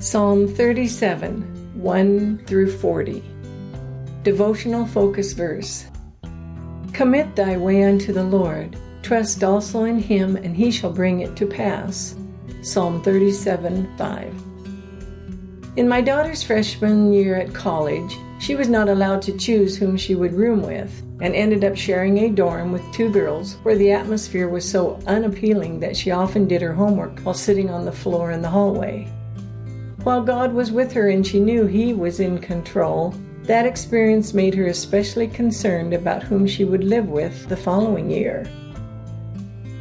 Psalm 37, 1 through 40. Devotional focus verse. Commit thy way unto the Lord. Trust also in him, and he shall bring it to pass. Psalm 37, 5. In my daughter's freshman year at college, she was not allowed to choose whom she would room with, and ended up sharing a dorm with two girls where the atmosphere was so unappealing that she often did her homework while sitting on the floor in the hallway. While God was with her and she knew He was in control, that experience made her especially concerned about whom she would live with the following year.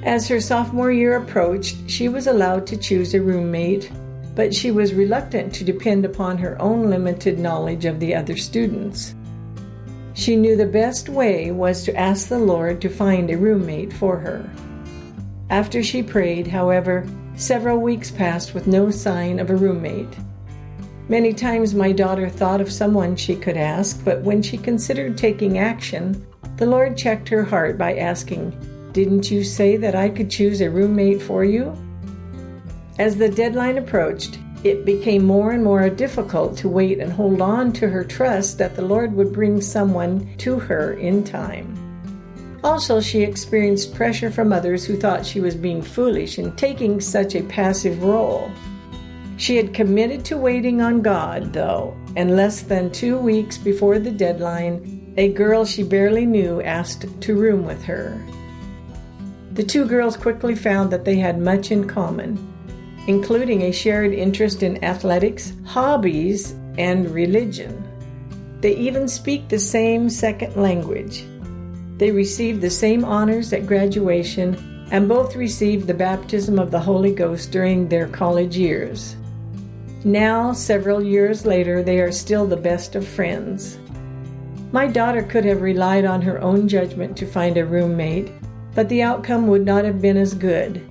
As her sophomore year approached, she was allowed to choose a roommate, but she was reluctant to depend upon her own limited knowledge of the other students. She knew the best way was to ask the Lord to find a roommate for her. After she prayed, however, Several weeks passed with no sign of a roommate. Many times my daughter thought of someone she could ask, but when she considered taking action, the Lord checked her heart by asking, Didn't you say that I could choose a roommate for you? As the deadline approached, it became more and more difficult to wait and hold on to her trust that the Lord would bring someone to her in time. Also, she experienced pressure from others who thought she was being foolish in taking such a passive role. She had committed to waiting on God, though, and less than two weeks before the deadline, a girl she barely knew asked to room with her. The two girls quickly found that they had much in common, including a shared interest in athletics, hobbies, and religion. They even speak the same second language. They received the same honors at graduation and both received the baptism of the Holy Ghost during their college years. Now, several years later, they are still the best of friends. My daughter could have relied on her own judgment to find a roommate, but the outcome would not have been as good.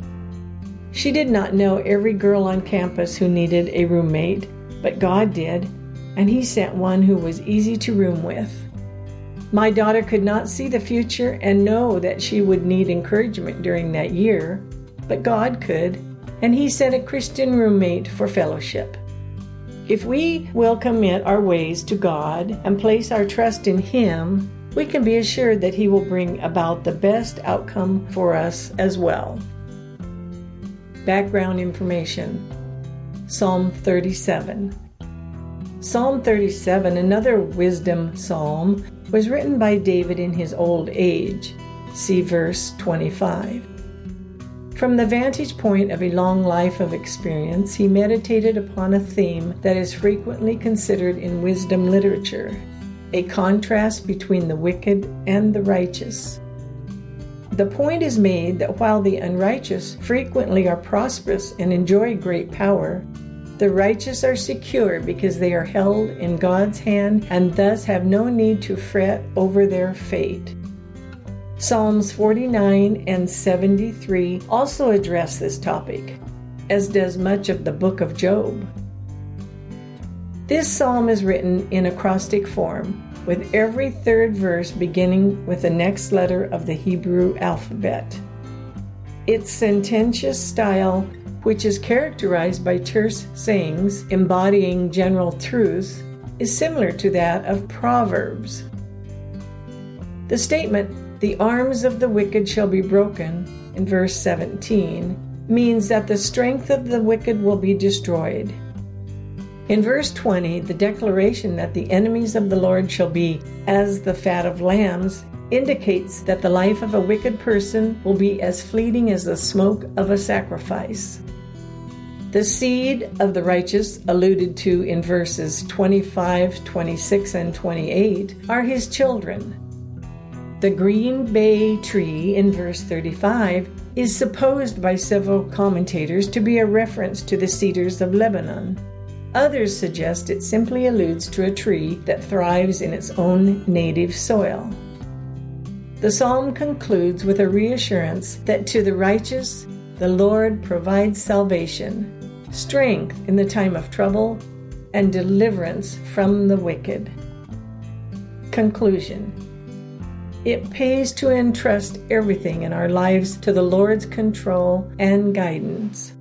She did not know every girl on campus who needed a roommate, but God did, and He sent one who was easy to room with. My daughter could not see the future and know that she would need encouragement during that year, but God could, and He sent a Christian roommate for fellowship. If we will commit our ways to God and place our trust in Him, we can be assured that He will bring about the best outcome for us as well. Background information Psalm 37. Psalm 37, another wisdom psalm, was written by David in his old age. See verse 25. From the vantage point of a long life of experience, he meditated upon a theme that is frequently considered in wisdom literature a contrast between the wicked and the righteous. The point is made that while the unrighteous frequently are prosperous and enjoy great power, the righteous are secure because they are held in God's hand and thus have no need to fret over their fate. Psalms 49 and 73 also address this topic, as does much of the book of Job. This psalm is written in acrostic form, with every third verse beginning with the next letter of the Hebrew alphabet. Its sententious style which is characterized by terse sayings embodying general truths, is similar to that of Proverbs. The statement, the arms of the wicked shall be broken, in verse 17, means that the strength of the wicked will be destroyed. In verse 20, the declaration that the enemies of the Lord shall be as the fat of lambs indicates that the life of a wicked person will be as fleeting as the smoke of a sacrifice. The seed of the righteous, alluded to in verses 25, 26, and 28, are his children. The green bay tree in verse 35 is supposed by several commentators to be a reference to the cedars of Lebanon. Others suggest it simply alludes to a tree that thrives in its own native soil. The psalm concludes with a reassurance that to the righteous, the Lord provides salvation strength in the time of trouble, and deliverance from the wicked. Conclusion It pays to entrust everything in our lives to the Lord's control and guidance.